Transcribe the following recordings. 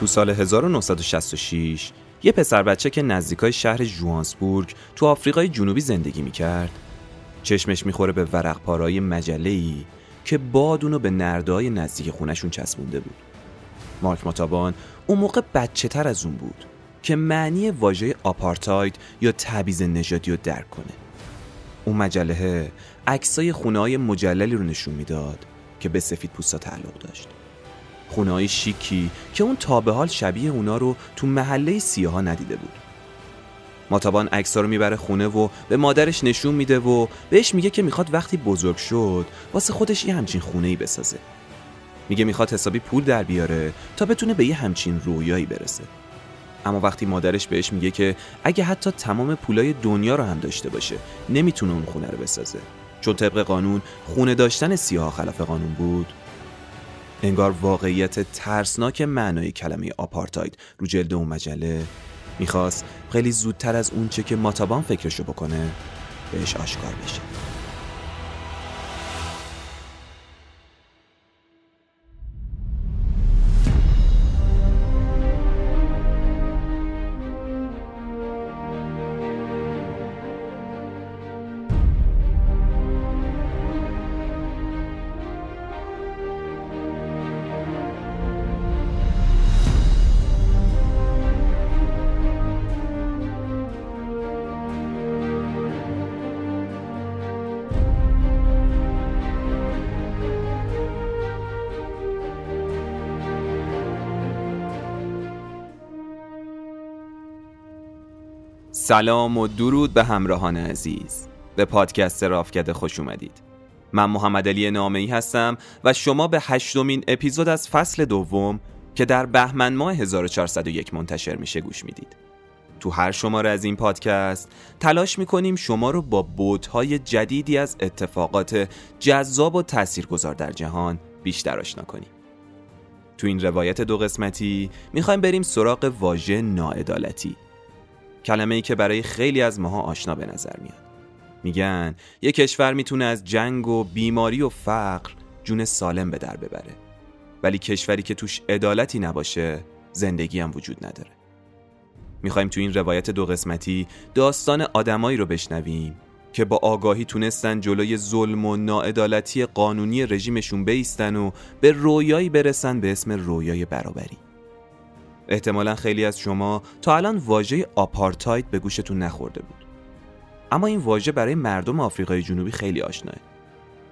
تو سال 1966 یه پسر بچه که نزدیکای شهر جوانسبورگ تو آفریقای جنوبی زندگی می‌کرد. چشمش می‌خوره به ورق پارای مجله ای که باد به نردهای نزدیک خونشون چسبونده بود. مارک ماتابان اون موقع بچه تر از اون بود که معنی واژه آپارتاید یا تبعیض نژادی رو درک کنه. اون مجله عکسای خونه های مجللی رو نشون می‌داد که به سفید پوستا تعلق داشت. خونه های شیکی که اون تا به حال شبیه اونا رو تو محله سیاها ندیده بود. ماتابان عکسا رو می‌بره خونه و به مادرش نشون میده و بهش میگه که می‌خواد وقتی بزرگ شد واسه خودش یه همچین خونه ای بسازه. میگه می‌خواد حسابی پول در بیاره تا بتونه به یه همچین رویایی برسه. اما وقتی مادرش بهش میگه که اگه حتی تمام پولای دنیا رو هم داشته باشه نمی‌تونه اون خونه رو بسازه. چون طبق قانون خونه داشتن سیاه خلاف قانون بود. انگار واقعیت ترسناک معنای کلمه آپارتاید. رو جلد اون مجله می‌خواست خیلی زودتر از اونچه که ماتابان فکرشو بکنه بهش آشکار بشه. سلام و درود به همراهان عزیز. به پادکست رافکده خوش اومدید. من محمد علی نامعی هستم و شما به هشتمین اپیزود از فصل دوم که در بهمن ماه 1401 منتشر میشه گوش می‌دید. تو هر شماره از این پادکست تلاش می‌کنیم شما رو با بودهای جدیدی از اتفاقات جذاب و تاثیرگذار در جهان بیشتر آشنا کنیم. تو این روایت دو قسمتی می‌خوایم بریم سراغ واژه ناعدالتی. کلمه ای که برای خیلی از ماها آشنا به نظر میاد. میگن یه کشور می‌تونه از جنگ و بیماری و فقر جون سالم به در ببره. ولی کشوری که توش عدالتی نباشه زندگی هم وجود نداره. می‌خوایم تو این روایت دو قسمتی داستان آدمایی رو بشنویم که با آگاهی تونستن جلوی ظلم و ناعدالتی قانونی رژیمشون بیستن و به رویایی برسن به اسم رویای برابری. احتمالا خیلی از شما تا الان واژه آپارتاید به گوشتون نخورده بود. اما این واژه برای مردم آفریقای جنوبی خیلی آشناه.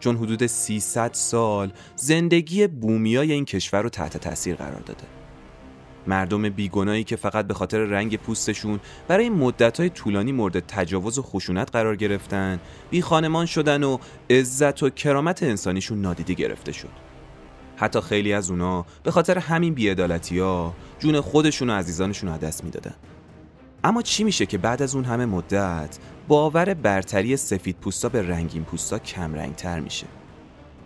چون حدود 300 سال زندگی بومیای این کشور رو تحت تاثیر قرار داده. مردم بیگناهی که فقط به خاطر رنگ پوستشون برای مدتهای طولانی مورد تجاوز و خشونت قرار گرفتن بی خانمان شدن و عزت و کرامت انسانیشون نادیده گرفته شد. حتی خیلی از اونا به خاطر همین بیعدالتی ها جون خودشون و عزیزانشون رو دست می‌دادن. اما چی میشه که بعد از اون همه مدت باور برتری سفید پوستا به رنگین پوستا کم رنگ تر میشه؟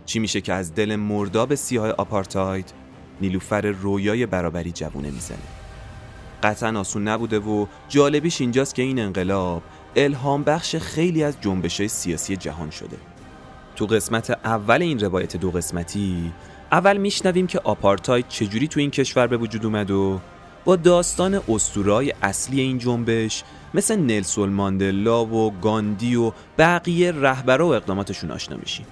چی میشه که از دل مرداب سیاه آپارتاید نیلوفر رویای برابری جوونه می‌زنه؟ قطعا آسون نبوده و جالبیش اینجاست که این انقلاب الهام بخش خیلی از جنبش سیاسی جهان شده. تو قسمت اول این روایت دو قسمتی اول میشنویم که آپارتاید چجوری تو این کشور به وجود اومد و با داستان استورای اصلی این جنبش مثل نلسون ماندلا و گاندی و بقیه رهبرا و اقداماتشون آشنا میشیم.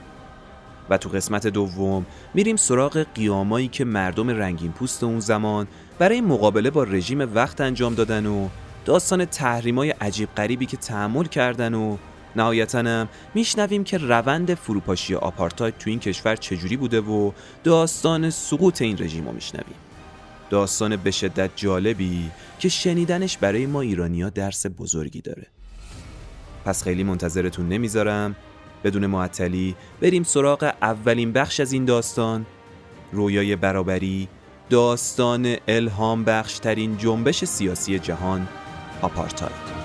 و تو قسمت دوم میریم سراغ قیامایی که مردم رنگین پوست اون زمان برای مقابله با رژیم وقت انجام دادن و داستان تحریمای عجیب غریبی که تحمل کردن و نهایتا میشنویم که روند فروپاشی آپارتاید تو این کشور چجوری بوده و داستان سقوط این رژیم رو میشنویم. داستان به شدت جالبی که شنیدنش برای ما ایرانیا درس بزرگی داره. پس خیلی منتظرتون نمی‌ذارم. بدون معطلی بریم سراغ اولین بخش از این داستان. رویای برابری داستان الهام بخشترین جنبش سیاسی جهان آپارتاید.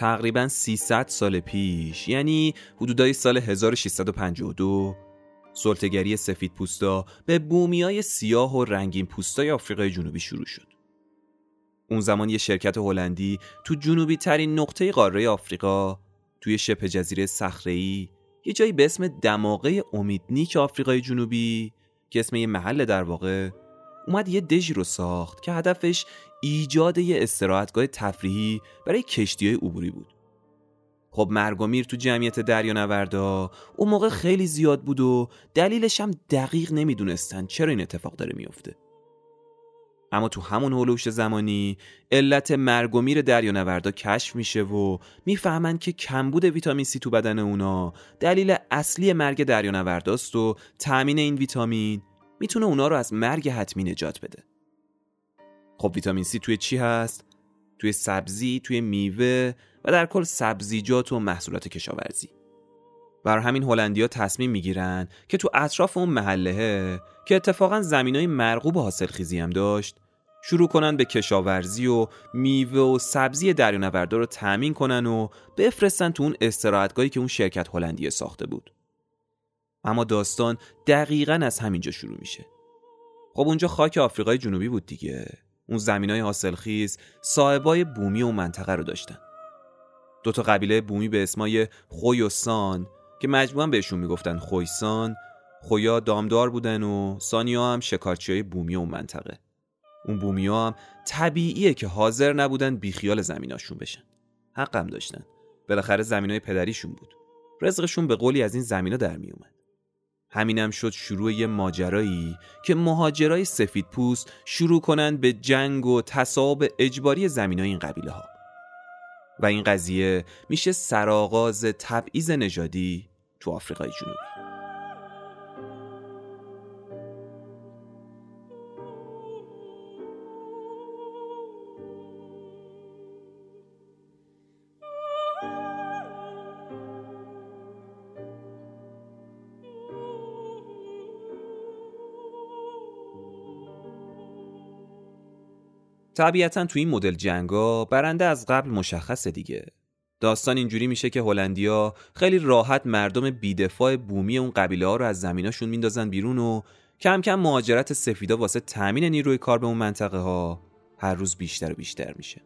تقریبا 300 سال پیش یعنی حدودای سال 1652 سلطگری سفید پوستا به بومیای سیاه و رنگین پوستای آفریقای جنوبی شروع شد. اون زمان یه شرکت هلندی تو جنوبی ترین نقطه قاره آفریقا توی شبه جزیره صخره‌ای یه جایی به اسم دماغه امیدنیک آفریقای جنوبی که اسم یه محل در واقع اومد یه دژی رو ساخت که هدفش ایجاد یه استراحتگاه تفریحی برای کشتی های عبوری بود. خب مرگ و میر تو جمعیت دریانوردا اون موقع خیلی زیاد بود و دلیلش هم دقیق نمی‌دونستن چرا این اتفاق داره میفته اما تو همون هلوش زمانی علت مرگ و میر دریانوردا کشف میشه و می‌فهمن که کمبود ویتامین سی تو بدن اونا دلیل اصلی مرگ دریانورداست و تامین این ویتامین می‌تونه اونا رو از مرگ حتمی نجات بده. خب ویتامین سی توی چی هست؟ توی سبزی، توی میوه و در کل سبزیجات و محصولات کشاورزی. بر همین هلندیا تصمیم می‌گیرن که تو اطراف اون محله که اتفاقا زمینای مرغوب حاصل خیزی هم داشت شروع کنن به کشاورزی و میوه و سبزی دریانوردا رو تأمین کنن و بفرستن تو اون استراحتگاهی که اون شرکت هلندیه ساخته بود. اما داستان دقیقا از همینجا شروع میشه. خب اونجا خاک آفریقای جنوبی بود دیگه. اون زمین های حاصلخیز صاحبای بومی و منطقه رو داشتن. دو تا قبیله بومی به اسمای خوی و سان که مجموعا بهشون می‌گفتن خویسان خویا دامدار بودن و سانیا هم شکارچی های بومی اون منطقه. اون بومی ها هم طبیعیه که حاضر نبودن بیخیال زمیناشون بشن. حقم داشتن. بالاخره زمین های پدریشون بود. رزقشون به قولی از این زمینا در میومد همینم شد شروع یه ماجرایی که مهاجرای سفید پوست شروع کنند به جنگ و تصاب اجباری زمین این قبیله ها و این قضیه میشه سرآغاز تبعیض نژادی تو آفریقای جنوبی. طبیعتا تو این مدل جنگا برنده از قبل مشخصه دیگه. داستان اینجوری میشه که هلندیا خیلی راحت مردم بیدفاع بومی اون قبیله ها رو از زمیناشون میندازن بیرون و کم کم مهاجرت سفیدا واسه تامین نیروی کار به اون منطقه ها هر روز بیشتر و بیشتر میشه.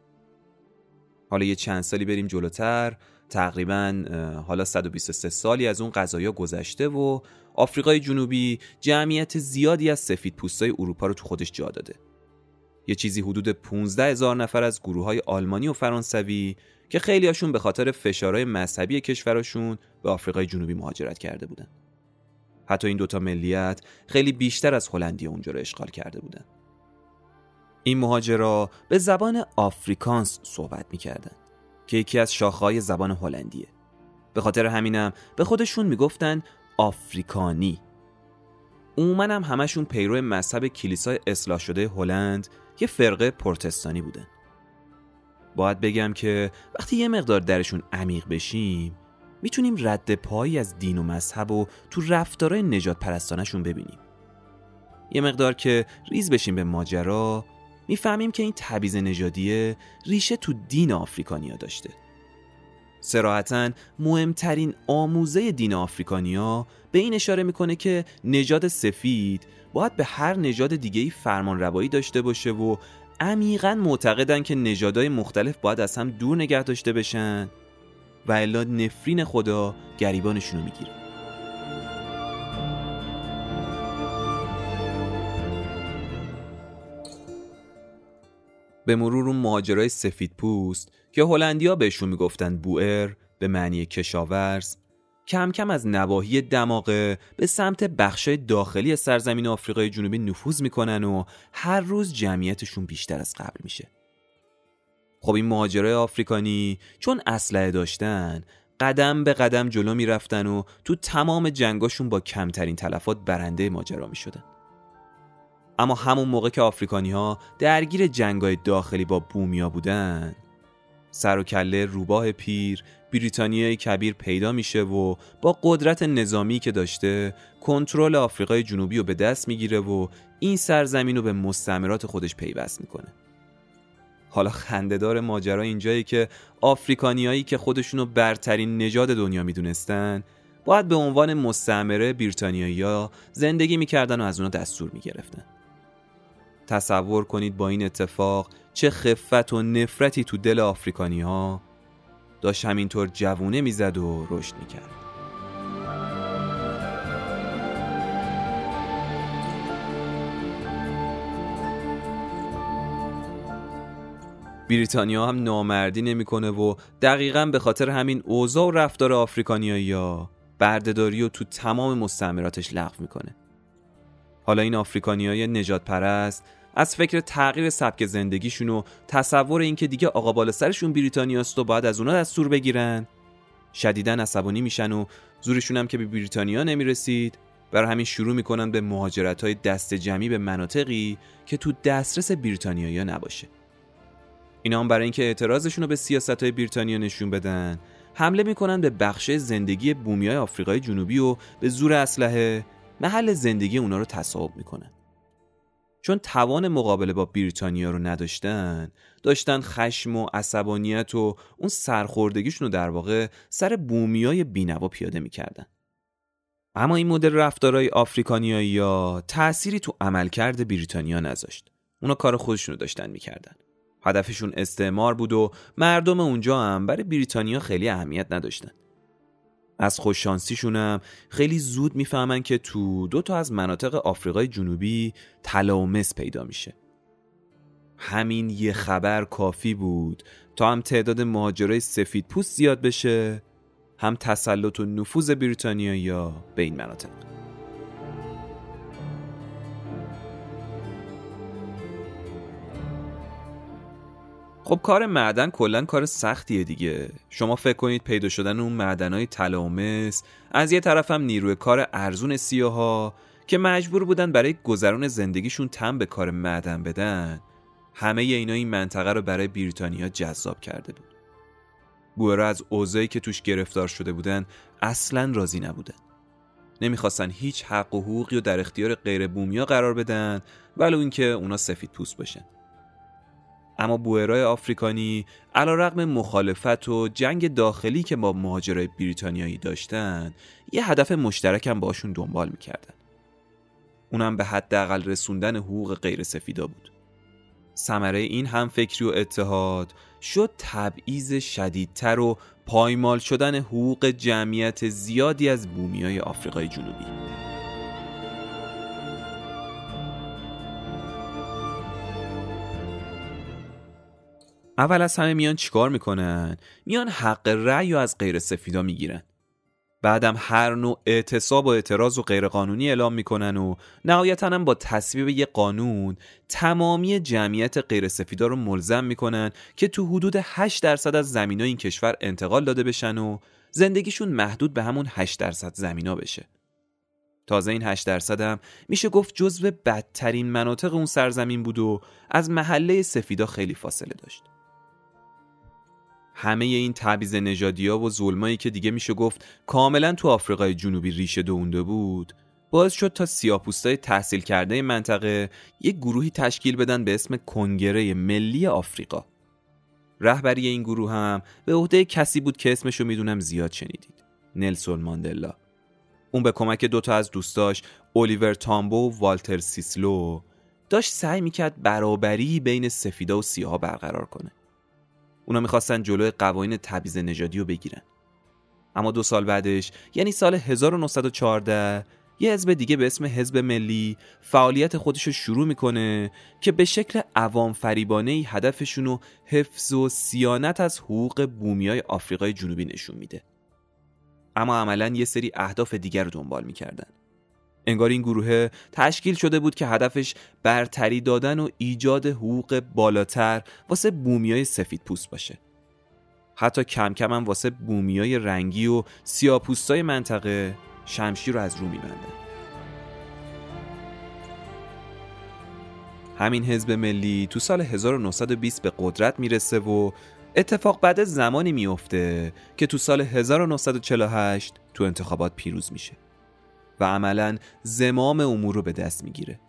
حالا یه چند سالی بریم جلوتر تقریبا حالا 123 سالی از اون قضایا گذشته و آفریقای جنوبی جمعیت زیادی از سفید پوستای اروپا رو تو خودش جا داده. یه چیزی حدود 15 هزار نفر از گروه های آلمانی و فرانسوی که خیلی هاشون به خاطر فشارهای مذهبی کشورشون به آفریقای جنوبی مهاجرت کرده بودن. حتی این دوتا ملیت خیلی بیشتر از هلندی اونجا رو اشغال کرده بودن. این مهاجرا به زبان آفریکانس صحبت می‌کردن که یکی از شاخهای زبان هلندیه. به خاطر همینم به خودشون می‌گفتن آفریکانی. عموما هم همشون پیرو مذهب کلیسای اصلاح شده هلند یه فرقه پروتستانی بودن باید بگم که وقتی یه مقدار درشون عمیق بشیم می‌تونیم رد پایی از دین و مذهب و تو رفتارای نجات پرستانشون ببینیم. یه مقدار که ریز بشیم به ماجرا می‌فهمیم که این تبعیض نژادی ریشه تو دین آفریکانیا داشته. سراحتا مهمترین آموزه دین آفریکانیا به این اشاره می‌کنه که نژاد سفید باید به هر نژاد دیگه ای فرمان روایی داشته باشه و عمیقا معتقدن که نژادهای مختلف باید از هم دور نگه داشته بشن و الا نفرین خدا گریبانشونو می‌گیره. به مرور اون مهاجرای سفید پوست که هلندیا بهشون می‌گفتن بوئر به معنی کشاورز کم کم از نواحی دماغه به سمت بخشای داخلی سرزمین آفریقای جنوبی نفوذ می‌کنن و هر روز جمعیتشون بیشتر از قبل میشه. خب این مهاجرای آفریکانی چون اسلحه داشتن قدم به قدم جلو می‌رفتن و تو تمام جنگاشون با کمترین تلفات برنده ماجرا می‌شدن. اما همون موقع که آفریکانی ها درگیر جنگای داخلی با بومیا بودن سر و کله روباه پیر بریتانیای کبیر پیدا میشه و با قدرت نظامی که داشته کنترل آفریقای جنوبی رو به دست می‌گیره و این سرزمین رو به مستعمرات خودش پیوست می‌کنه. حالا خندهدار ماجرا اینجایی که آفریکانیایی که خودشونو برترین نژاد دنیا می‌دونستن باید به عنوان مستعمره بریتانیایی زندگی می‌کردن و از اونا دستور می‌گرفتن. تصور کنید با این اتفاق چه خفت و نفرتی تو دل آفریکانی ها داشت همینطور جوونه می‌زد و رشد می‌کرد. بریتانیا هم نامردی نمی‌کنه و دقیقا به خاطر همین اوضاع و رفتار آفریکانیایی ها بردهداری و تو تمام مستعمراتش لغو می‌کنه. حالا این آفریکانیای نجات پرست از فکر تغییر سبک زندگیشون و تصور اینکه دیگه آقا بالا سرشون بریتانیاست و باید از اونا دستور بگیرن. شدیدن عصبانی میشن و زورشون هم که به بریتانیا نمی‌رسید برای همین شروع می‌کنن به مهاجرت های دست جمعی به مناطقی که تو دسترس بریتانیایی نباشه. اینا هم برای اینکه اعتراضشون رو به سیاست های بریتانیا نشون بدن. حمله می‌کنن به بخش زندگی بومیای آفریقای جنوبی و به زور اسلحه. محل زندگی اونا رو تصاحب می‌کنن چون توان مقابله با بریتانیا رو نداشتن داشتن خشم و عصبانیت و اون سرخوردگیشون رو در واقع سر بومیای بینوا پیاده می‌کردن. اما این مدل رفتارهای آفریکانیایی یا تأثیری تو عملکرد بریتانیا نذاشت. اونا کار خودشون رو داشتن می‌کردن. هدفشون استعمار بود و مردم اونجا هم برای بریتانیا خیلی اهمیت نداشتن. از خوششانسیشونم خیلی زود می‌فهمن که تو دو تا از مناطق آفریقای جنوبی طلا و مس پیدا میشه. همین یه خبر کافی بود. تا هم تعداد مهاجرای سفید پوست زیاد بشه هم تسلط و نفوذ بریتانیا به این مناطق. خب کار معدن کلا کار سختیه دیگه. شما فکر کنید پیدا شدن اون معدنهای طلا و مس از یه طرف هم نیروی کار ارزون سیاها که مجبور بودن برای گذران زندگیشون تم به کار معدن بدن همه اینا این منطقه رو برای بریتانیا جذاب کرده بود. بوئرا از اوضاعی که توش گرفتار شده بودن اصلا راضی نبودن. نمی‌خواستن هیچ حق و حقوقی رو در اختیار غیر بومیا قرار بدن ولو اینکه اونا سفید پوست باشن. اما بوئرای آفریکانی علا رقم مخالفت و جنگ داخلی که با مهاجرای بریتانیایی داشتن یه هدف مشترک هم باشون دنبال می‌کردن. اونم به حداقل رسوندن حقوق غیر سفیدا بود. ثمره این هم فکری و اتحاد شد تبعیض شدیدتر و پایمال شدن حقوق جمعیت زیادی از بومیای آفریقای جنوبی. اول از همه میان چیکار می‌کنن؟ میان حق رأی و از غیر سفیدا می‌گیرن. بعدم هر نوع اعتصاب و اعتراض و غیرقانونی اعلام می‌کنن و نهایتا هم با تصویب یه قانون تمامی جمعیت غیر سفیدا رو ملزم می‌کنن که تو حدود 8 درصد از زمینای این کشور انتقال داده بشن و زندگیشون محدود به همون 8 درصد زمینا بشه. تازه این 8 درصد هم میشه گفت جزو بدترین مناطق اون سرزمین بود و از محله سفیدا خیلی فاصله داشت. همه این تبعیض نژادی ها و ظلمایی که دیگه میشه گفت کاملا تو آفریقای جنوبی ریشه دونده بود باعث شد تا سیاپوستای تحصیل کرده منطقه یک گروهی تشکیل بدن به اسم کنگره ملی آفریقا. رهبری این گروه هم به عهده کسی بود که اسمشو می‌دونم زیاد شنیدید. نلسون ماندلا. اون به کمک دوتا از دوستاش الیور تامبو و والتر سیسلو داشت سعی می‌کرد برابری بین سفیدا و سیاها برقرار کنه. اونا می‌خواستن جلوی قوانین تبعیض نژادی رو بگیرن. اما دو سال بعدش یعنی سال 1914 یه حزب دیگه به اسم حزب ملی فعالیت خودش رو شروع می‌کنه که به شکل عوام فریبانه ای هدفشون رو حفظ و سیانت از حقوق بومیای آفریقای جنوبی نشون میده. اما عملا یه سری اهداف دیگر رو دنبال می‌کردن. انگار این گروه تشکیل شده بود که هدفش برتری دادن و ایجاد حقوق بالاتر واسه بومیای سفید پوست باشه. حتی کم کم هم واسه بومیای رنگی و سیاپوستای منطقه شمشیر رو از رو میبندن. همین حزب ملی تو سال 1920 به قدرت می‌رسه و اتفاق بعد زمانی میفته که تو سال 1948 تو انتخابات پیروز میشه. و عملا زمام امور رو به دست می‌گیره.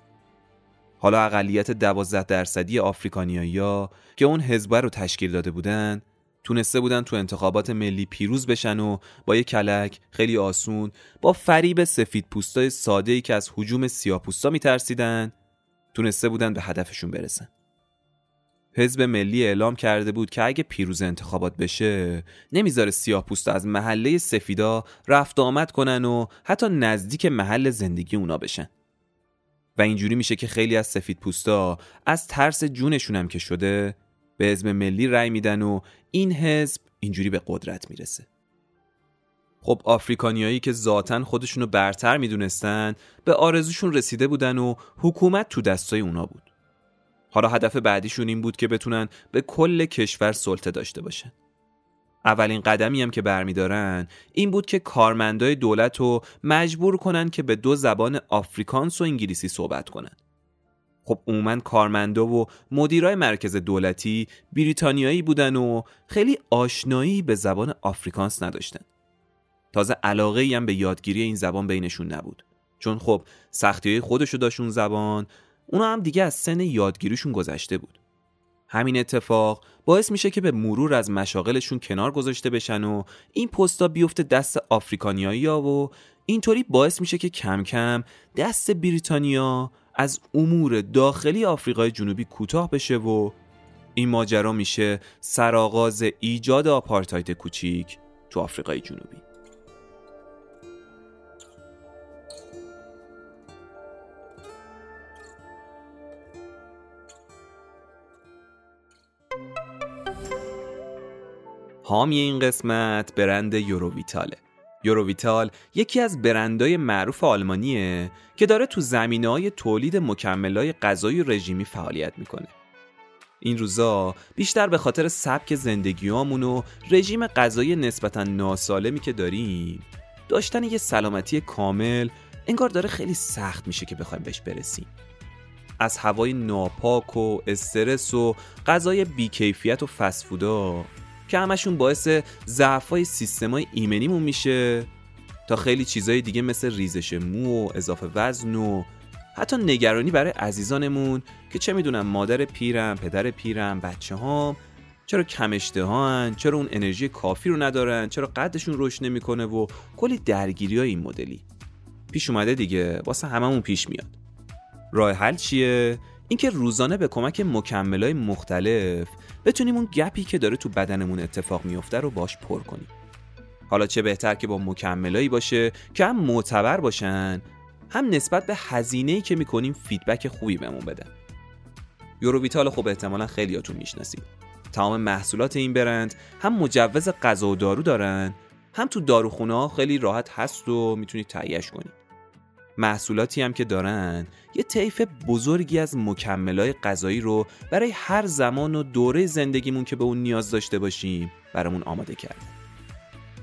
حالا اقلیت دوازده درصدی آفریکانیایی که اون حزبه رو تشکیل داده بودن تونسته بودن تو انتخابات ملی پیروز بشن و با یه کلک خیلی آسون با فریب سفید پوستای ساده ای که از حجوم سیاپوستا میترسیدن تونسته بودن به هدفشون برسن. حزب ملی اعلام کرده بود که اگه پیروز انتخابات بشه نمی‌ذاره سیاه پوستا از محله سفیدا رفت آمد کنن و حتی نزدیک محل زندگی اونا بشن. و اینجوری میشه که خیلی از سفید پوستا از ترس جونشون هم که شده به حزب ملی رأی میدن و این حزب اینجوری به قدرت می‌رسه. خب آفریکانیایی که ذاتا خودشونو برتر می‌دونستن به آرزوشون رسیده بودن و حکومت تو دستای اونا بود. حالا هدف بعدیشون این بود که بتونن به کل کشور سلطه داشته باشن. اولین قدمی هم که برمیدارن این بود که کارمندای دولت رو مجبور کنن که به دو زبان آفریکانس و انگلیسی صحبت کنن. خب عموما کارمندا و مدیرای مرکز دولتی بریتانیایی بودن و خیلی آشنایی به زبان آفریکانس نداشتن. تازه علاقه هم به یادگیری این زبان بینشون نبود. چون خب سختی خودشو داشت اون زبان اونا هم دیگه از سن یادگیریشون گذشته بود. همین اتفاق باعث میشه که به مرور از مشاغلشون کنار گذاشته بشن و این پستا بیفته دست آفریکانیایی ها و اینطوری باعث میشه که کم کم دست بریتانیا از امور داخلی آفریقای جنوبی کوتاه بشه و این ماجرا میشه سرآغاز ایجاد آپارتاید کوچیک تو آفریقای جنوبی. حامی این قسمت برند یوروویتاله یوروویتال یکی از برندهای معروف آلمانیه که داره تو زمینه های تولید مکملهای غذایی رژیمی فعالیت می‌کنه. این روزا بیشتر به خاطر سبک زندگیامون و رژیم غذایی نسبتا ناسالمی که داریم داشتن یه سلامتی کامل انگار داره خیلی سخت میشه که بخوایم بهش برسیم. از هوای ناپاک و استرس و غذای بیکیفیت و فسفودا که همشون باعث ضعفای سیستمای ایمنیمون میشه تا خیلی چیزای دیگه مثل ریزش مو و اضافه وزن و حتی نگرانی برای عزیزانمون که چه می‌دونم مادر پیرم، پدر پیرم، بچه هام چرا کم اشتهان چرا اون انرژی کافی رو ندارن چرا قدشون رشد نمی‌کنه و کلی درگیری این مدلی. پیش اومده دیگه واسه هممون پیش میاد. راه حل چیه؟ اینکه روزانه به کمک مکملای مختلف بتونیم اون گپی که داره تو بدنمون اتفاق میفته رو باش پر کنیم. حالا چه بهتر که با مکملایی باشه که هم معتبر باشن هم نسبت به هزینه‌ای که می‌کنیم فیدبک خوبی بهمون بدن یوروویتال خب احتمالا خیلیاتون می‌شناسید. تمام محصولات این برند هم مجوز غذا و دارو دارن هم تو داروخونه خیلی راحت هست و می‌تونید تهیهش کنید. محصولاتی هم که دارن یه طیف بزرگی از مکملای غذایی رو برای هر زمان و دوره زندگیمون که به اون نیاز داشته باشیم برامون آماده کرد.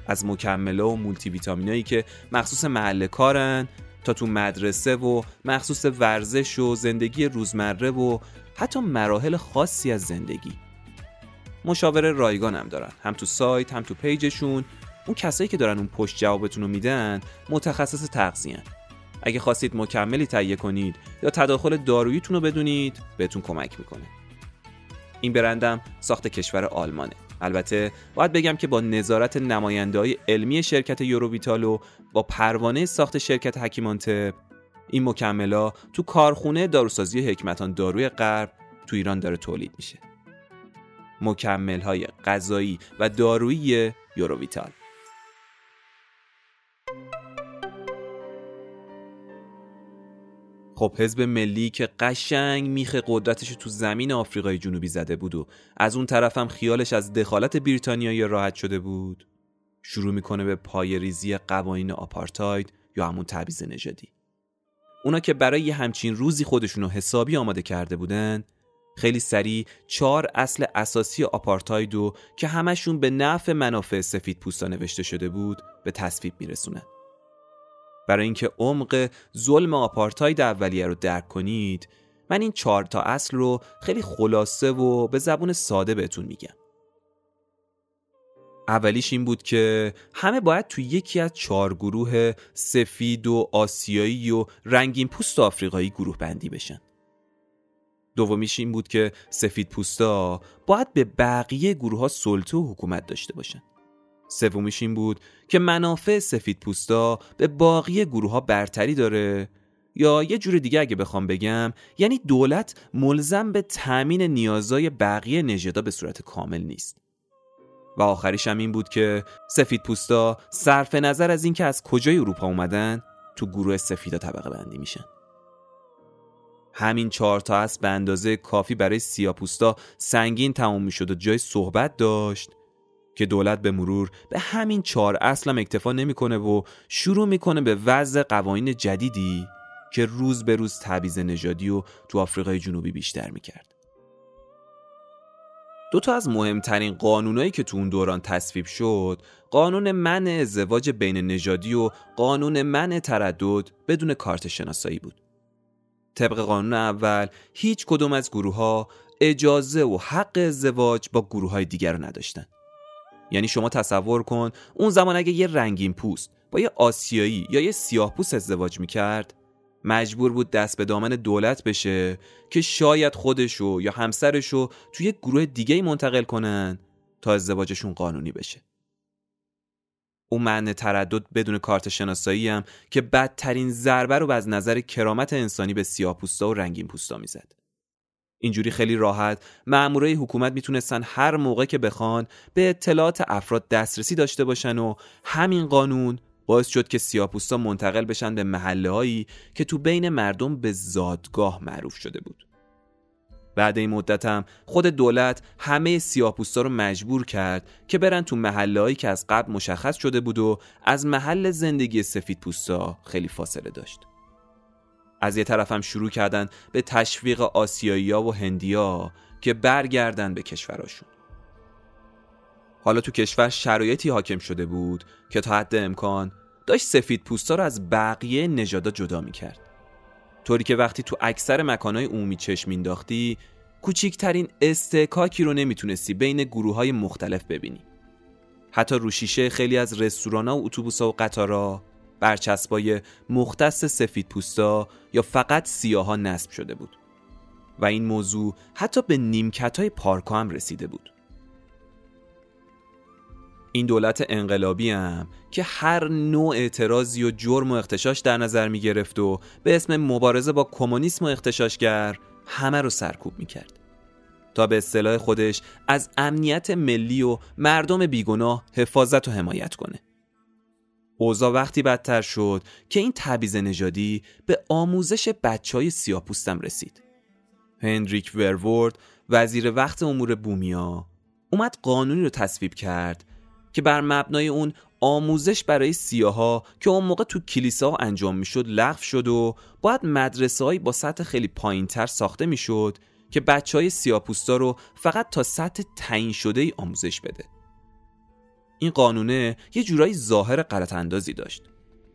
از مکملا و مولتی ویتامینایی که مخصوص محل کارن تا تو مدرسه و مخصوص ورزش و زندگی روزمره و حتی مراحل خاصی از زندگی. مشاوره رایگان هم دارن. هم تو سایت هم تو پیجشون. اون کسایی که دارن اون پشت جوابتون رو میدن متخصص تغذیه اگه خواستید مکملی تهیه کنید یا تداخل داروییتون رو بدونید بهتون کمک می‌کنه. این برندم ساخت کشور آلمانه. البته باید بگم که با نظارت نماینده علمی شرکت یوروویتال و با پروانه ساخت شرکت حکیمانته این مکملا تو کارخونه داروسازی حکمتان داروی غرب تو ایران داره تولید میشه. مکمل های غذایی و دارویی یوروویتال. خب حزب ملی که قشنگ میخ قدرتش تو زمین آفریقای جنوبی زده بود و از اون طرف هم خیالش از دخالت بریتانیایی راحت شده بود شروع می‌کنه به پای ریزی قوانین آپارتاید یا همون تبعیض نژادی. اونا که برای یه همچین روزی خودشونو حسابی آماده کرده بودن خیلی سریع چهار اصل اساسی آپارتاید و که همشون به نفع منافع سفید پوستا نوشته شده بود به تصویب میرسونن. برای اینکه عمق ظلم آپارتاید اولیه رو درک کنید من این چهار تا اصل رو خیلی خلاصه و به زبون ساده بهتون میگم. اولیش این بود که همه باید تو یکی از چهار گروه سفید و آسیایی و رنگین پوست آفریقایی گروه بندی بشن. دومیش این بود که سفید پوستا باید به بقیه گروه ها سلطه و حکومت داشته باشن. سومیش این بود که منافع سفید پوستا به باقی گروه ها برتری داره. یا یه جور دیگه اگه بخوام بگم یعنی دولت ملزم به تأمین نیازای بقیه نژادا به صورت کامل نیست. و آخریش هم این بود که سفید پوستا صرف نظر از اینکه از کجای اروپا اومدن تو گروه سفیدا طبقه بندی میشن. همین چهار تا است به اندازه کافی برای سیاپوستا سنگین تموم می‌شد و جای صحبت داشت. که دولت به مرور به همین چهار اصلم اکتفا نمی‌کنه و شروع می‌کنه به وضع قوانین جدیدی که روز به روز تبعیض نژادی و تو آفریقای جنوبی بیشتر می‌کرد. دو تا از مهمترین قانونایی که تو اون دوران تصویب شد قانون منع ازدواج بین نژادی و قانون منع تردد بدون کارت شناسایی بود. طبق قانون اول هیچ کدوم از گروه ها اجازه و حق ازدواج با گروه های دیگر رو نداشتن. یعنی شما تصور کن اون زمان اگه یه رنگین پوست با یه آسیایی یا یه سیاه پوست ازدواج می‌کرد مجبور بود دست به دامن دولت بشه که شاید خودشو یا همسرشو توی گروه دیگه منتقل کنن تا ازدواجشون قانونی بشه اون معنی تردد بدون کارت شناسایی هم که بدترین ضربه رو از نظر کرامت انسانی به سیاه پوستا و رنگین پوستا می‌زد. اینجوری خیلی راحت مامورای حکومت می‌تونستن هر موقع که بخوان به اطلاعات افراد دسترسی داشته باشن و همین قانون باعث شد که سیاپوستا منتقل بشن به محله هایی که تو بین مردم به زادگاه معروف شده بود. بعد این مدت هم خود دولت همه سیاپوستا رو مجبور کرد که برن تو محله هایی که از قبل مشخص شده بود و از محل زندگی سفید پوستا خیلی فاصله داشت. از یه طرف هم شروع کردن به تشویق آسیایی و هندیا که برگردن به کشوراشون. حالا تو کشور شرایطی حاکم شده بود که تا حد امکان داشت سفید پوستا رو از بقیه نژادا جدا می‌کرد طوری که وقتی تو اکثر مکانهای عمومی چشم مینداختی کوچیکترین استکاکی رو نمی‌تونستی بین گروه های مختلف ببینی حتی رو شیشه خیلی از رستوران ها و اتوبوس و قطارا برچسبای مختص سفید پوستا یا فقط سیاها نصب شده بود و این موضوع حتی به نیمکت های پارک هم رسیده بود این دولت انقلابی هم که هر نوع اعتراضی و جرم و اختشاش در نظر می گرفت و به اسم مبارزه با کمونیسم و اختشاشگر همه رو سرکوب می کرد. تا به اصطلاح خودش از امنیت ملی و مردم بیگناه حفاظت و حمایت کنه. اوضاع وقتی بدتر شد که این تبعیض نژادی به آموزش بچه های سیاپوستم رسید. هنریک ورورد وزیر وقت امور بومیا اومد قانونی رو تصویب کرد که بر مبنای اون آموزش برای سیاها که اون موقع تو کلیسا انجام می‌شد لغو شد و باید مدرسه با سطح خیلی پایین تر ساخته می‌شد که بچه های سیاپوستا رو فقط تا سطح تعیین شده ای آموزش بده این قانونه یه جورایی ظاهر غلط اندازی داشت.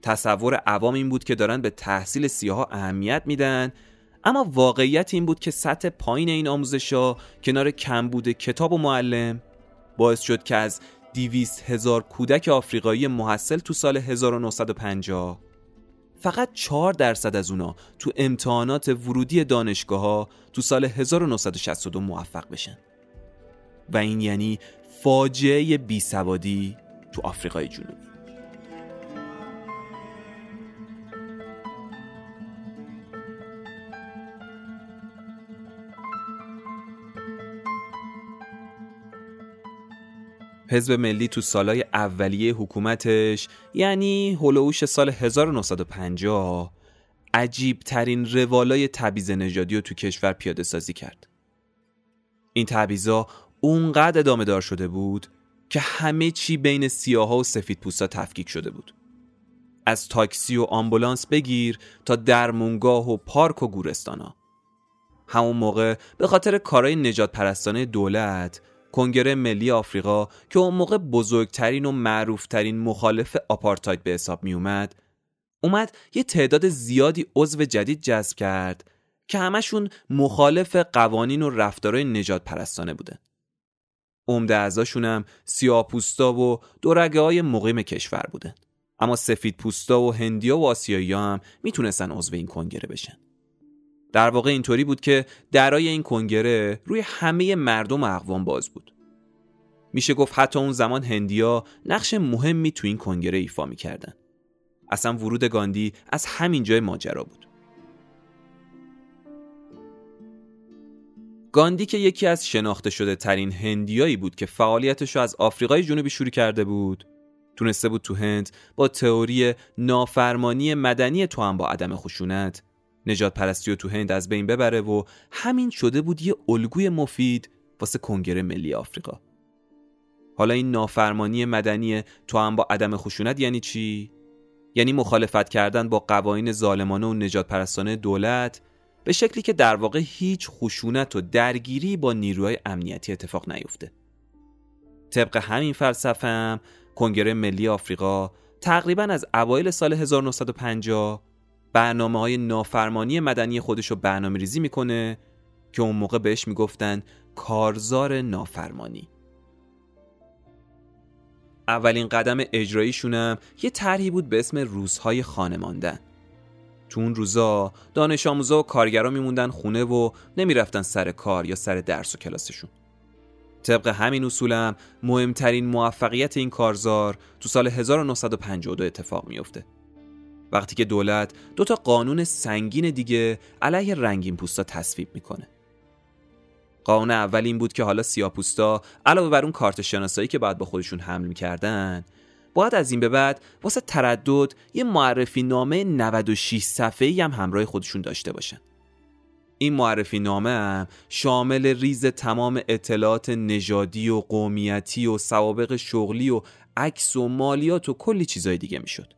تصور عوام این بود که دارن به تحصیل سیاها اهمیت میدن اما واقعیت این بود که سطح پایین این آموزش ها کنار کمبود کتاب و معلم باعث شد که از دیویست هزار کودک آفریقایی محصل تو سال 1950 فقط 4 درصد از اونا تو امتحانات ورودی دانشگاه ها تو سال 1962 موفق بشن. و این یعنی فاجعه بیسوادی تو آفریقای جنوبی حزب ملی تو سالهای اولیه حکومتش یعنی هلووش سال 1950 عجیب ترین روالای تبعیض نژادی رو تو کشور پیاده سازی کرد. این تبعیضا اونقدر ادامه دار شده بود که همه چی بین سیاها و سفید پوستا تفکیک شده بود. از تاکسی و آمبولانس بگیر تا درمونگاه و پارک و گورستانا. همون موقع به خاطر کارهای نجات پرستانه دولت کنگره ملی آفریقا که اون موقع بزرگترین و معروفترین مخالف آپارتاید به حساب می اومد اومد یه تعداد زیادی عضو جدید جذب کرد که همشون مخالف قوانین و رفتارهای نجات پرستانه بودن عمده هم سیاپوستا و دورگه های مقیم کشور بودن. اما سفید پوستا و هندیا و آسیایی هم می‌تونستن عضو این کنگره بشن. در واقع اینطوری بود که درای این کنگره روی همه مردم اقوام باز بود. میشه گفت حتی اون زمان هندیا نقش مهمی تو این کنگره ایفا می‌کردن. اصلا ورود گاندی از همین جای ماجرا بود. گاندی که یکی از شناخته شده ترین هندیایی بود که فعالیتش رو از آفریقای جنوبی شروع کرده بود تونسته بود تو هند با تئوری نافرمانی مدنی تو هم با عدم خشونت نجات پرستی رو تو هند از بین ببره و همین شده بود یه الگوی مفید واسه کنگره ملی آفریقا حالا این نافرمانی مدنی تو هم با عدم خشونت یعنی چی؟ یعنی مخالفت کردن با قوانین ظالمانه و نجات پرستانه دولت به شکلی که در واقع هیچ خشونت و درگیری با نیروهای امنیتی اتفاق نیفته. طبق همین فلسفه هم کنگره ملی آفریقا تقریبا از اوایل سال 1950 برنامه های نافرمانی مدنی خودش رو برنامه ریزی می‌کنه که اون موقع بهش می‌گفتن کارزار نافرمانی. اولین قدم اجراییشونم یه طرحی بود به اسم روزهای خانه ماندن. تو اون روزا دانش آموزا و کارگرا میموندن خونه و نمی‌رفتن سر کار یا سر درس و کلاسشون. طبق همین اصولم مهمترین موفقیت این کارزار تو سال 1952 اتفاق میفته وقتی که دولت دو تا قانون سنگین دیگه علیه رنگین پوستا تصویب می‌کنه. قانون اول این بود که حالا سیاپوستا علاوه بر اون کارت شناسایی که باید با خودشون حمل می‌کردن باید از این به بعد واسه تردد یه معرفی نامه 96 صفحه‌ای هم همراه خودشون داشته باشن این معرفی نامه هم شامل ریز تمام اطلاعات نژادی و قومیتی و سوابق شغلی و عکس و مالیات و کلی چیزای دیگه می‌شد.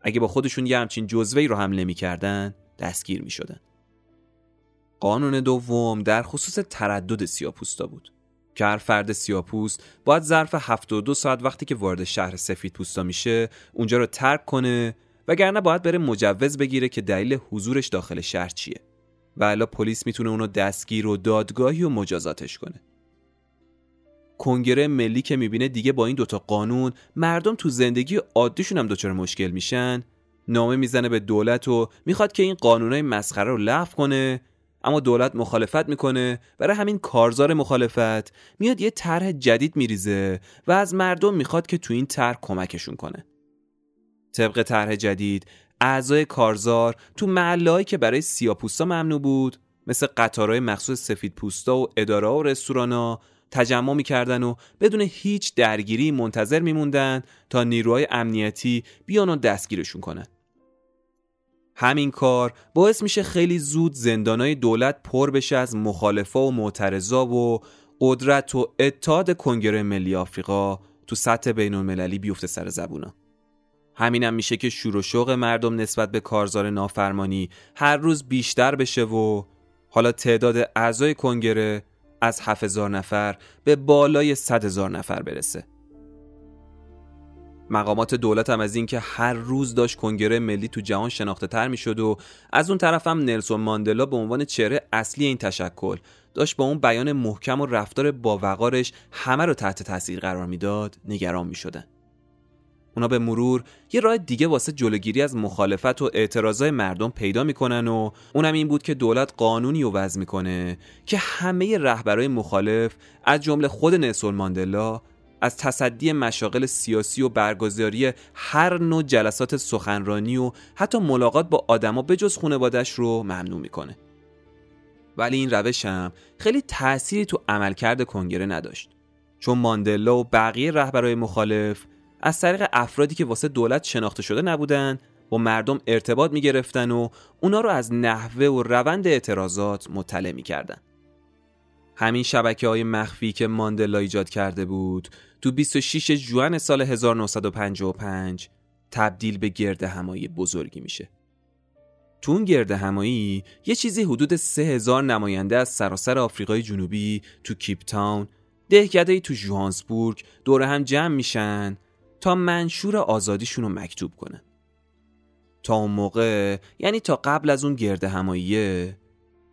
اگه با خودشون یه همچین جزوهی رو حمله می‌کردن دستگیر می‌شدن. قانون دوم در خصوص تردد سیاپوستا بود که هر فرد سیاپوست باید ظرف 72 ساعت وقتی که وارد شهر سفید پوستا میشه اونجا رو ترک کنه وگرنه باید بره مجوز بگیره که دلیل حضورش داخل شهر چیه. و الا پلیس می‌تونه اونو دستگیر و دادگاهی و مجازاتش کنه. کنگره ملی که می‌بینه دیگه با این دوتا قانون مردم تو زندگی عادیشون هم دچار مشکل میشن. نامه می‌زنه به دولت و می‌خواد که این قانونای مسخره رو لغو کنه. اما دولت مخالفت می‌کنه. برای همین کارزار مخالفت میاد یه طرح جدید میریزه و از مردم می‌خواد که تو این طرح کمکشون کنه. طبق طرح جدید اعضای کارزار تو محلهایی که برای سیاپوستا ممنوع بود مثل قطارهای مخصوص سفید پوستا و اداره و رستورانا تجمع می‌کردن و بدون هیچ درگیری منتظر میموندن تا نیروهای امنیتی بیان و دستگیرشون کنن. همین کار باعث میشه خیلی زود زندانای دولت پر بشه از مخالفا و معترضا و قدرت و اتحاد کنگره ملی آفریقا تو سطح بین المللی بیفته سر زبونا. همینم میشه که شور و شوق مردم نسبت به کارزار نافرمانی هر روز بیشتر بشه و حالا تعداد اعضای کنگره از 7000 نفر به بالای 100 هزار نفر برسه. مقامات دولت هم از اینکه هر روز داشت کنگره ملی تو جهان شناخته تر می شد و از اون طرف هم نلسون ماندلا به عنوان چهره اصلی این تشکل داشت با اون بیان محکم و رفتار با وقارش همه رو تحت تاثیر قرار می‌داد نگران می شدن. اونا به مرور یه راه دیگه واسه جلوگیری از مخالفت و اعتراضای مردم پیدا می‌کنن و اونم این بود که دولت قانونی رو وضع می‌کنه که همه رهبرای مخالف از جمله خود نلسون ماندلا از تصدی مشاغل سیاسی و برگزاری هر نوع جلسات سخنرانی و حتی ملاقات با آدما بجز خانوادش رو ممنوع می‌کنه. ولی این روش هم خیلی تأثیری تو عملکرد کنگره نداشت. چون ماندلا و بقیه رهبرای مخالف از طریق افرادی که واسه دولت شناخته شده نبودن با مردم ارتباط می‌گرفتن و اونا رو از نحوه و روند اعتراضات مطلع می‌کردن. همین شبکه های مخفی که ماندلا ایجاد کرده بود تو 26 جوان سال 1955 تبدیل به گرد همایی بزرگی میشه. تو اون گرد همایی یه چیزی حدود 3000 نماینده از سراسر آفریقای جنوبی تو کیپ تاون تو جوهانسبورگ دور هم جمع میشن تا منشور آزادیشون رو مکتوب کنن. تا اون موقع یعنی تا قبل از اون گرد هماییه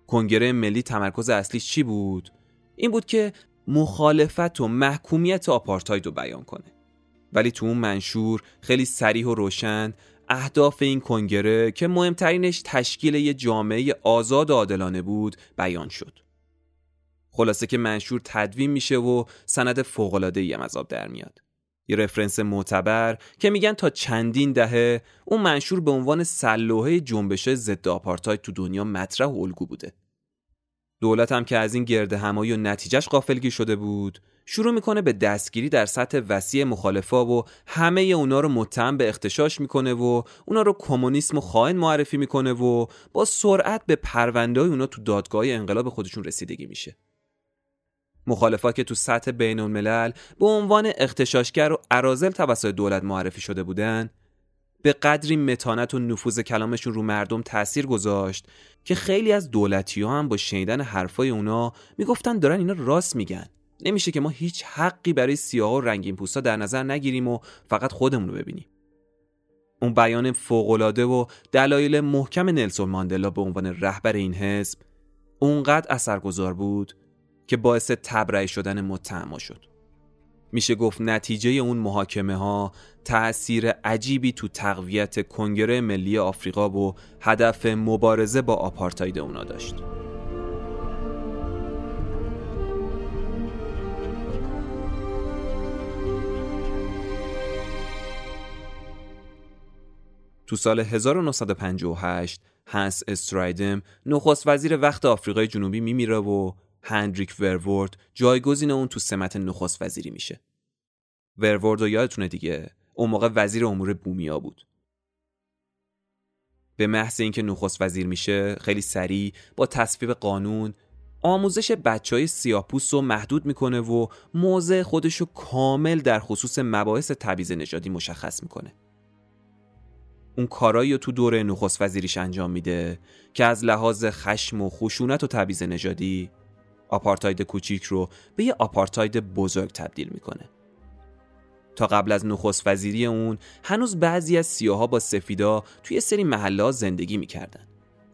کنگره ملی تمرکز اصلیش چی بود؟ این بود که مخالفت و محکومیت آپارتاید رو بیان کنه ولی تو اون منشور خیلی سریح و روشن اهداف این کنگره که مهمترینش تشکیل یه جامعه آزاد و عادلانه بود بیان شد. خلاصه که منشور تدوین میشه و سند فوق‌العاده‌ای هم از آب در میاد. یه رفرنس معتبر که میگن تا چندین دهه اون منشور به عنوان سلوحه جنبش ضد آپارتاید تو دنیا مطرح و الگو بوده. دولت هم که از این گرد همایی و نتیجهش قافلگیر شده بود شروع می‌کنه به دستگیری در سطح وسیع مخالفا و همه اونا رو متهم به اختشاش می‌کنه و اونا رو کمونیسم و خائن معرفی می‌کنه و با سرعت به پرونده اونا تو دادگاه انقلاب خودشون رسیدگی میشه. مخالفا که تو سطح بین الملل به عنوان اختشاشگر و عرازل توسط دولت معرفی شده بودن به قدری متانت و نفوذ کلامشون رو مردم تاثیر گذاشت که خیلی از دولتی ها هم با شنیدن حرفای اونا می‌گفتن دارن اینا راست میگن. نمیشه که ما هیچ حقی برای سیاه و رنگین پوستا در نظر نگیریم و فقط خودمون رو ببینیم. اون بیان فوقالعاده و دلایل محکم نلسون ماندلا به عنوان رهبر این حزب اونقدر اثرگذار بود که باعث تبرئه شدن متهما شد. میشه گفت نتیجه اون محاکمه ها تأثیر عجیبی تو تقویت کنگره ملی آفریقا و هدف مبارزه با آپارتاید اونا داشت. تو سال 1958 هنس استرایدم نخست وزیر وقت آفریقای جنوبی میمیره و هندریک ورورد جایگزین اون تو سمت نخست وزیری میشه. ورورد رو یادتونه دیگه اون موقع وزیر امور بومیا بود. به محض اینکه نخست وزیر میشه خیلی سریع با تصویب قانون آموزش بچه های سیاپوس رو محدود می‌کنه و موضع خودش رو کامل در خصوص مباحث تبعیض نژادی مشخص می‌کنه. اون کارایی رو تو دوره نخست وزیریش انجام میده که از لحاظ خشم و خشونت و تبعیض نژادی آپارتاید کوچیک رو به یه آپارتاید بزرگ تبدیل می‌کنه. تا قبل از نخست وزیری اون هنوز بعضی از سیاها با سفیدا توی سری محله زندگی می‌کردن.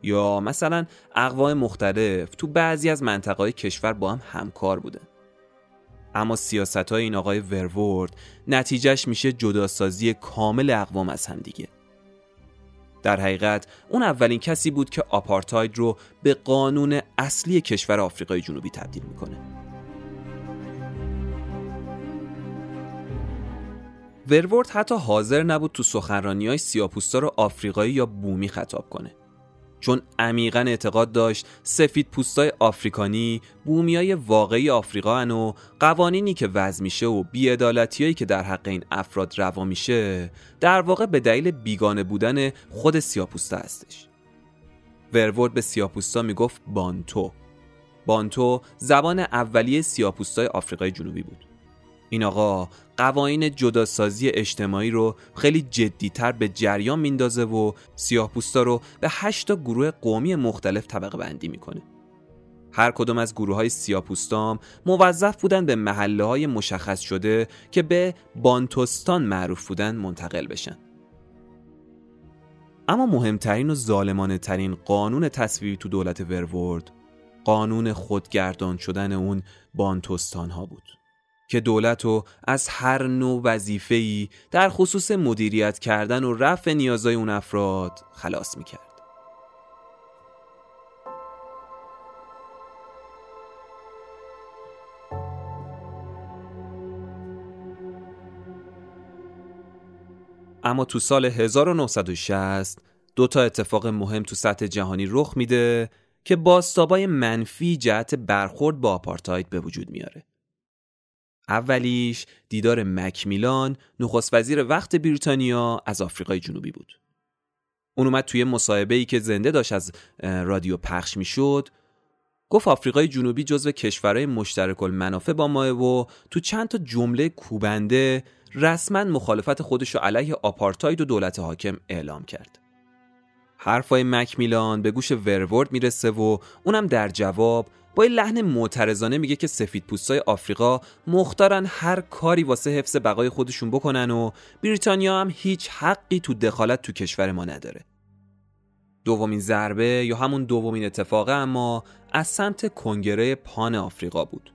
یا مثلا اقوام مختلف تو بعضی از منطقه کشور با هم همکار بودن. اما سیاست های این آقای ورورد نتیجهش میشه جداسازی کامل اقوام از هم دیگه. در حقیقت اون اولین کسی بود که آپارتاید رو به قانون اصلی کشور آفریقای جنوبی تبدیل می‌کنه. ورورد حتی حاضر نبود تو سخنرانی های رو آفریقایی یا بومی خطاب کنه. چون عمیقا اعتقاد داشت سفید پوستای آفریکانی بومیای واقعی آفریقا و قوانینی که وضع میشه و بیعدالتیایی که در حق این افراد روا میشه در واقع به دلیل بیگانه بودن خود سیاپوستا هستش. ورورد به سیاپوستا می‌گفت بانتو. بانتو زبان اولیه سیاپوستای آفریقای جنوبی بود. این آقا قوانین جداسازی اجتماعی رو خیلی جدیتر به جریان میندازه و سیاه رو به هشتا گروه قومی مختلف طبقه بندی می‌کنه. هر کدوم از گروه های سیاپوستام موظف بودن به محله های مشخص شده که به بانتوستان معروف بودن منتقل بشن. اما مهمترین و ظالمانه ترین قانون تصویبی تو دولت ورورد قانون خودگردان شدن اون بانتوستان ها بود. که دولت رو از هر نوع وظیفه‌ای در خصوص مدیریت کردن و رفع نیازهای اون افراد خلاص می‌کرد. اما تو سال 1960 دو تا اتفاق مهم تو سطح جهانی رخ میده که باستابای منفی جهت برخورد با آپارتاید به وجود میاره. اولیش دیدار مکمیلان نخست وزیر وقت بریتانیا از آفریقای جنوبی بود. اون اومد توی مصاحبه ای که زنده داشت از رادیو پخش می‌شد گفت آفریقای جنوبی جزو کشورهای مشترک المنافع با ماه و تو چند تا جمله کوبنده رسما مخالفت خودش علیه آپارتاید و دولت حاکم اعلام کرد. حرفای مکمیلان به گوش ورورد می‌رسه و اونم در جواب با یه لحن معترضانه میگه که سفید پوستای آفریقا مختارن هر کاری واسه حفظ بقای خودشون بکنن و بریتانیا هم هیچ حقی تو دخالت تو کشور ما نداره. دومین ضربه یا همون دومین اتفاقه اما از سمت کنگره پان آفریقا بود.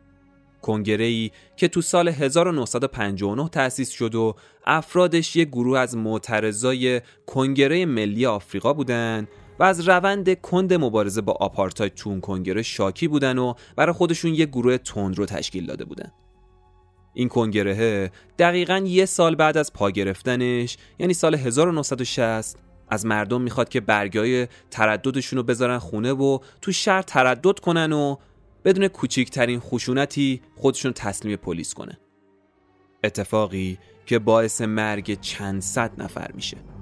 کنگره ای که تو سال 1959 تأسیس شد و افرادش یک گروه از معترضای کنگره ملی آفریقا بودن و از روند کند مبارزه با آپارتاید تو اون کنگره شاکی بودن و برای خودشون یک گروه تند رو تشکیل داده بودن. این کنگره دقیقا یه سال بعد از پا گرفتنش یعنی سال 1960 از مردم می‌خواد که برگای ترددشون رو بذارن خونه و تو شهر تردد کنن و بدون کوچکترین خشونتی خودشون تسلیم پلیس کنه اتفاقی که باعث مرگ چند صد نفر میشه.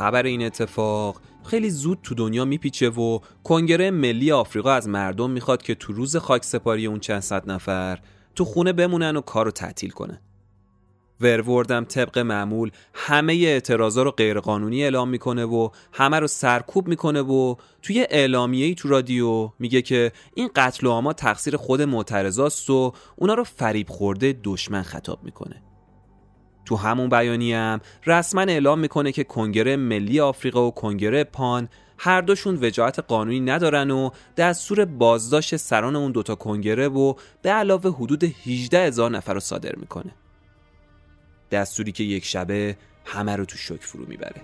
خبر این اتفاق خیلی زود تو دنیا میپیچه و کنگره ملی آفریقا از مردم می‌خواد که تو روز خاک سپاری اون چند صد نفر تو خونه بمونن و کارو تعطیل کنه. وروردم طبق معمول همه اعتراضا رو غیرقانونی اعلام می‌کنه و همه رو سرکوب می‌کنه و توی اعلامیه تو رادیو میگه که این قتل و آما تقصیر خود معترضاست و اونا رو فریب خورده دشمن خطاب می‌کنه. تو همون بیانیه هم رسما اعلام می‌کنه که کنگره ملی آفریقا و کنگره پان هر دوشون وجاهت قانونی ندارن و دستور بازداشت سران اون دوتا کنگره و به علاوه حدود 18 هزار نفر رو صادر می‌کنه. دستوری که یک شبه همه رو تو شک فرو می‌بره.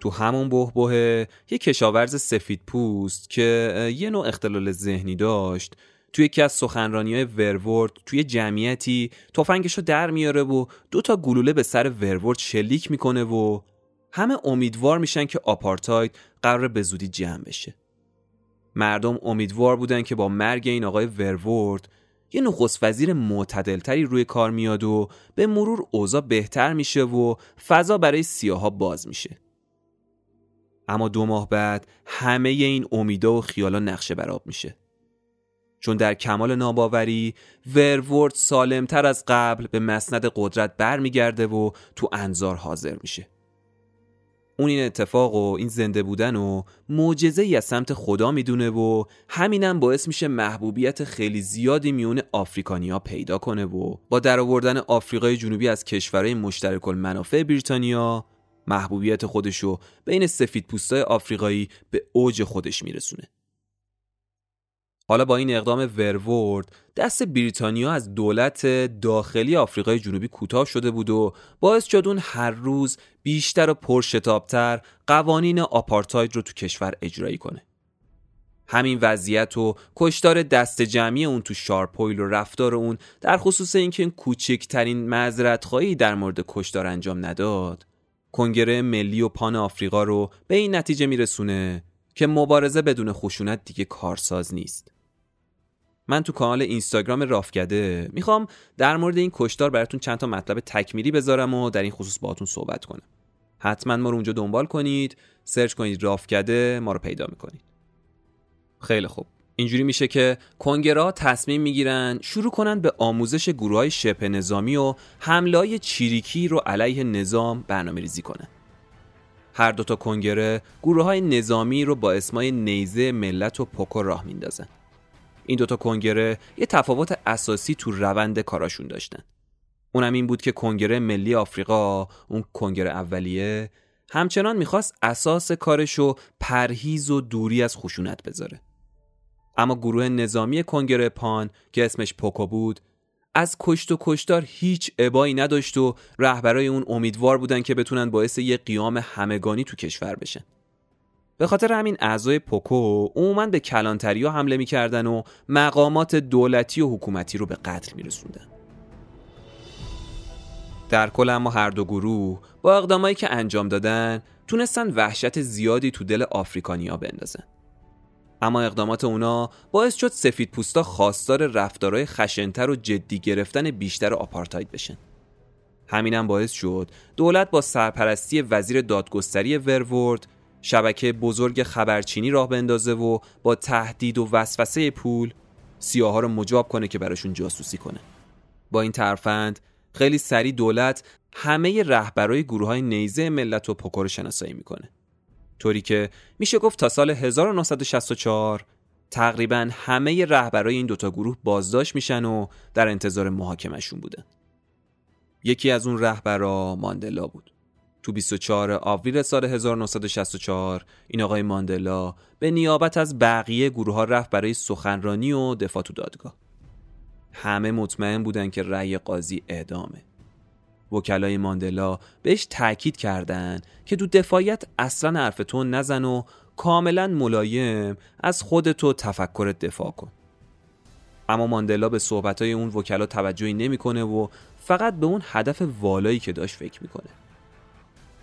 تو همون بهبهه یه کشاورز سفید پوست که یه نوع اختلال ذهنی داشت توی یکی از سخنرانی های ورورد توی جمعیتی تفنگشو در میاره و دو تا گلوله به سر ورورد شلیک می‌کنه و همه امیدوار میشن که آپارتاید قرار به زودی جمع بشه. مردم امیدوار بودن که با مرگ این آقای ورورد یه نخست وزیر معتدلتری روی کار میاد و به مرور اوضاع بهتر میشه و فضا برای سیاها باز میشه. اما دو ماه بعد همه این امیدا و خیالا نقشه براب میشه. چون در کمال ناباوری ورورد سالمتر از قبل به مسند قدرت برمیگرده و تو انظار حاضر میشه. اون این اتفاق و این زنده بودن و معجزه ای از سمت خدا می‌دونه و همینم باعث میشه محبوبیت خیلی زیادی میون آفریکانیا پیدا کنه و با درآوردن آفریقای جنوبی از کشورهای مشترک المنافع بریتانیا محبوبیت خودشو بین سفید پوستای آفریقایی به اوج خودش میرسونه. حالا با این اقدام ورورد دست بریتانیا از دولت داخلی آفریقای جنوبی کوتاه شده بود و باعث شد اون هر روز بیشتر و پرشتابتر قوانین آپارتاید رو تو کشور اجرایی کنه. همین وضعیت و کشتار دست جمعی اون تو شارپویل و رفتار اون در خصوص اینکه این کوچکترین معذرت در مورد کشتار انجام نداد کنگره ملی و پان آفریقا رو به این نتیجه میرسونه که مبارزه بدون خشونت دیگه کارساز نیست من تو کانال اینستاگرام رافکده می‌خوام در مورد این کشتار براتون چند تا مطلب تکمیلی بذارم و در این خصوص باهاتون صحبت کنم. حتما ما رو اونجا دنبال کنید سرچ کنید رافکده ما رو پیدا می‌کنید. خیلی خوب. اینجوری میشه که کنگرا تصمیم می‌گیرن شروع کنن به آموزش گروه های شبه نظامی و حمله چیریکی رو علیه نظام برنامه ریزی کنن. هر دوتا کنگره گروه های نظامی رو با اسمای نیزه ملت و پوکو راه میندازن. این دوتا کنگره یه تفاوت اساسی تو روند کاراشون داشتن. اونم این بود که کنگره ملی آفریقا اون کنگره اولیه همچنان می‌خواست اساس کارشو پرهیز و دوری از خشونت بذاره. اما گروه نظامی کنگره پان که اسمش پوکو بود از کشت و کشتار هیچ ابایی نداشت و رهبرای اون امیدوار بودن که بتونن باعث یه قیام همگانی تو کشور بشن. به خاطر همین اعضای پوکو عموما به کلانتری ها حمله می‌کردن و مقامات دولتی و حکومتی رو به قتل میرسوندن. در کل اما هر دو گروه با اقدامایی که انجام دادن تونستن وحشت زیادی تو دل آفریکانیا بندازن. اما اقدامات اونا باعث شد سفید پوستا خواستار رفتارهای خشنتر و جدی گرفتن بیشتر آپارتاید بشن. همینم باعث شد دولت با سرپرستی وزیر دادگستری ورورد شبکه بزرگ خبرچینی راه بندازه و با تهدید و وسوسه پول سیاها رو مجاب کنه که براشون جاسوسی کنه. با این ترفند خیلی سریع دولت همه رهبرای گروه های نیزه ملت و پکر شناسایی می‌کنه. طوری که میشه گفت تا سال 1964 تقریبا همه رهبرای این دوتا گروه بازداشت میشن و در انتظار محاکمشون بودن. یکی از اون رهبرا ماندلا بود. تو 24 آوریل سال 1964 این آقای ماندلا به نیابت از بقیه گروه ها رفت برای سخنرانی و دفاع تو دادگاه. همه مطمئن بودن که رأی قاضی اعدامه. وکلای ماندلا بهش تاکید کردند که تو دفاعیت اصلا حرف تو نزن و کاملا ملایم از خودتو تفکر دفاع کن. اما ماندلا به صحبتهای اون وکلا توجهی نمی‌کنه و فقط به اون هدف والایی که داشت فکر می‌کنه.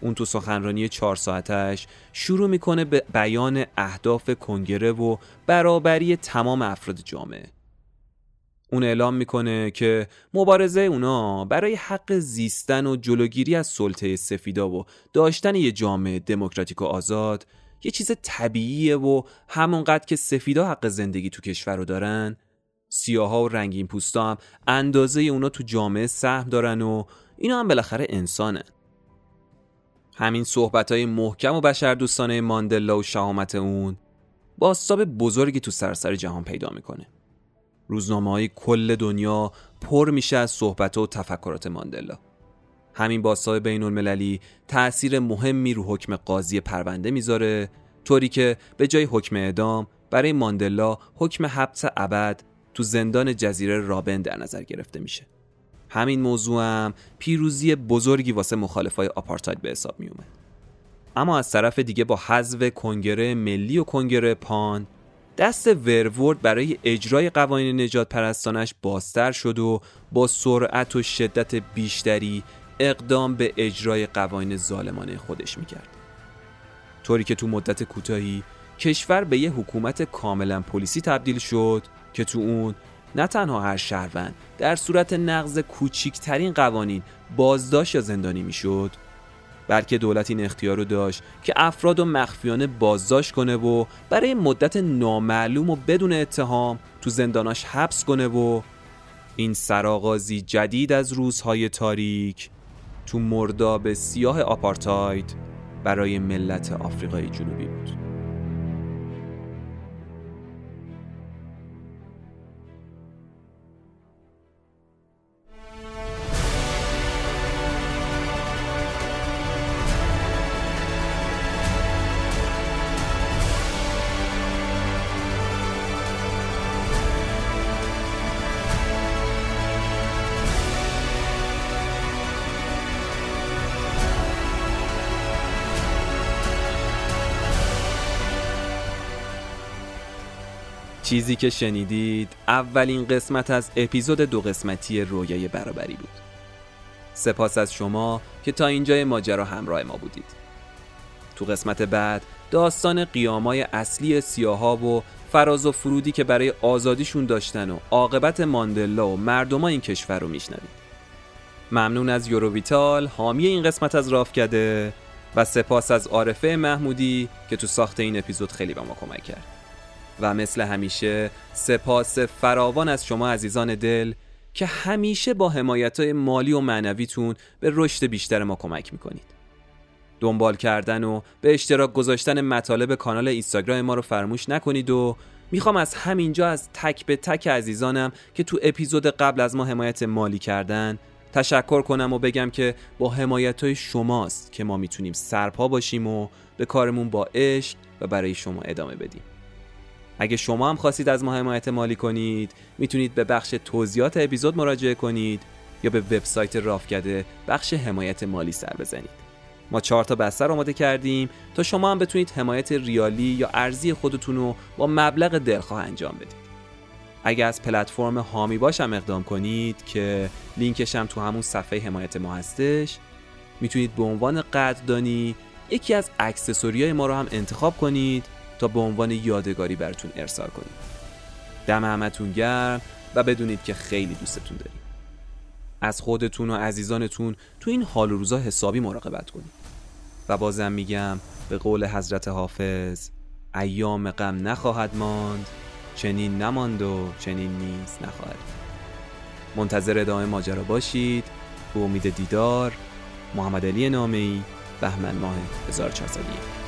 اون تو سخنرانی چهار ساعتش شروع می‌کنه به بیان اهداف کنگره و برابری تمام افراد جامعه. اون اعلام می‌کنه که مبارزه اونا برای حق زیستن و جلوگیری از سلطه سفیدا و داشتن یه جامعه دموکراتیک و آزاد یه چیز طبیعیه و همونقدر که سفیدا حق زندگی تو کشور رو دارن سیاها و رنگین پوستا هم اندازه اونا تو جامعه سهم دارن و اینا هم بالاخره انسانن. همین صحبت های محکم و بشردوستانه ماندلا و شهامت اون باستاب بزرگی تو سراسر جهان پیدا می‌کنه. روزنامه های کل دنیا پر میشه از صحبت و تفکرات ماندلا. همین باستاب بین المللی تأثیر مهمی رو حکم قاضی پرونده می‌ذاره طوری که به جای حکم اعدام برای ماندلا حکم حبس ابد تو زندان جزیره رابن در نظر گرفته میشه. همین موضوع هم پیروزی بزرگی واسه مخالفای آپارتاید به حساب می اومد. اما از طرف دیگه با حذف کنگره ملی و کنگره پان دست ورورد برای اجرای قوانین نجات پرستانش بازتر شد و با سرعت و شدت بیشتری اقدام به اجرای قوانین ظالمانه خودش می‌کرد طوری که تو مدت کوتاهی کشور به یه حکومت کاملا پلیسی تبدیل شد که تو اون نه تنها هر شهروند در صورت نقض کوچیکترین قوانین بازداشت یا زندانی می‌شد. بلکه دولت این اختیار رو داشت که افراد و مخفیانه بازداشت کنه و برای مدت نامعلوم و بدون اتهام تو زنداناش حبس کنه و این سرآغازی جدید از روزهای تاریک تو مرداب سیاه آپارتاید برای ملت آفریقای جنوبی بود. چیزی که شنیدید اولین قسمت از اپیزود دو قسمتی رویای برابری بود. سپاس از شما که تا اینجای ماجرا همراه ما بودید. تو قسمت بعد داستان قیامای اصلی سیاها و فراز و فرودی که برای آزادیشون داشتن و عاقبت ماندلا و مردم این کشور رو میشنوید. ممنون از یوروویتال حامی این قسمت از رافکده و سپاس از عارفه محمودی که تو ساخت این اپیزود خیلی به ما کمک کرد. و مثل همیشه سپاس فراوان از شما عزیزان دل که همیشه با حمایت های مالی و معنویتون به رشد بیشتر ما کمک می‌کنید. دنبال کردن و به اشتراک گذاشتن مطالب کانال اینستاگرام ما رو فرموش نکنید و می‌خوام از همینجا از تک به تک عزیزانم که تو اپیزود قبل از ما حمایت مالی کردن تشکر کنم و بگم که با حمایت های شماست که ما می‌تونیم سرپا باشیم و به کارمون با عشق و برای شما ادامه بدیم. اگه شما هم خواستید از ما حمایت مالی کنید می‌تونید به بخش توضیحات اپیزود مراجعه کنید یا به وبسایت رافکده بخش حمایت مالی سر بزنید. ما چهار تا بستر آماده کردیم تا شما هم بتونید حمایت ریالی یا ارزی خودتون رو با مبلغ دلخواه انجام بدید. اگه از پلتفرم هامی باشم اقدام کنید که لینکش هم تو همون صفحه حمایت ما هستش می‌تونید به عنوان قدردانی یکی از اکسسوری ما رو هم انتخاب کنید تا به عنوان یادگاری براتون ارسال کنیم. دم همتون گرم و بدونید که خیلی دوستتون داریم. از خودتون و عزیزانتون تو این حال و روزا حسابی مراقبت کنید. و بازم میگم به قول حضرت حافظ ایام غم نخواهد ماند چنین نماند و چنین نیز نخواهد منتظر ادامه ماجرا باشید. به امید دیدار محمد علی نامه‌ای بهمن ماه 1401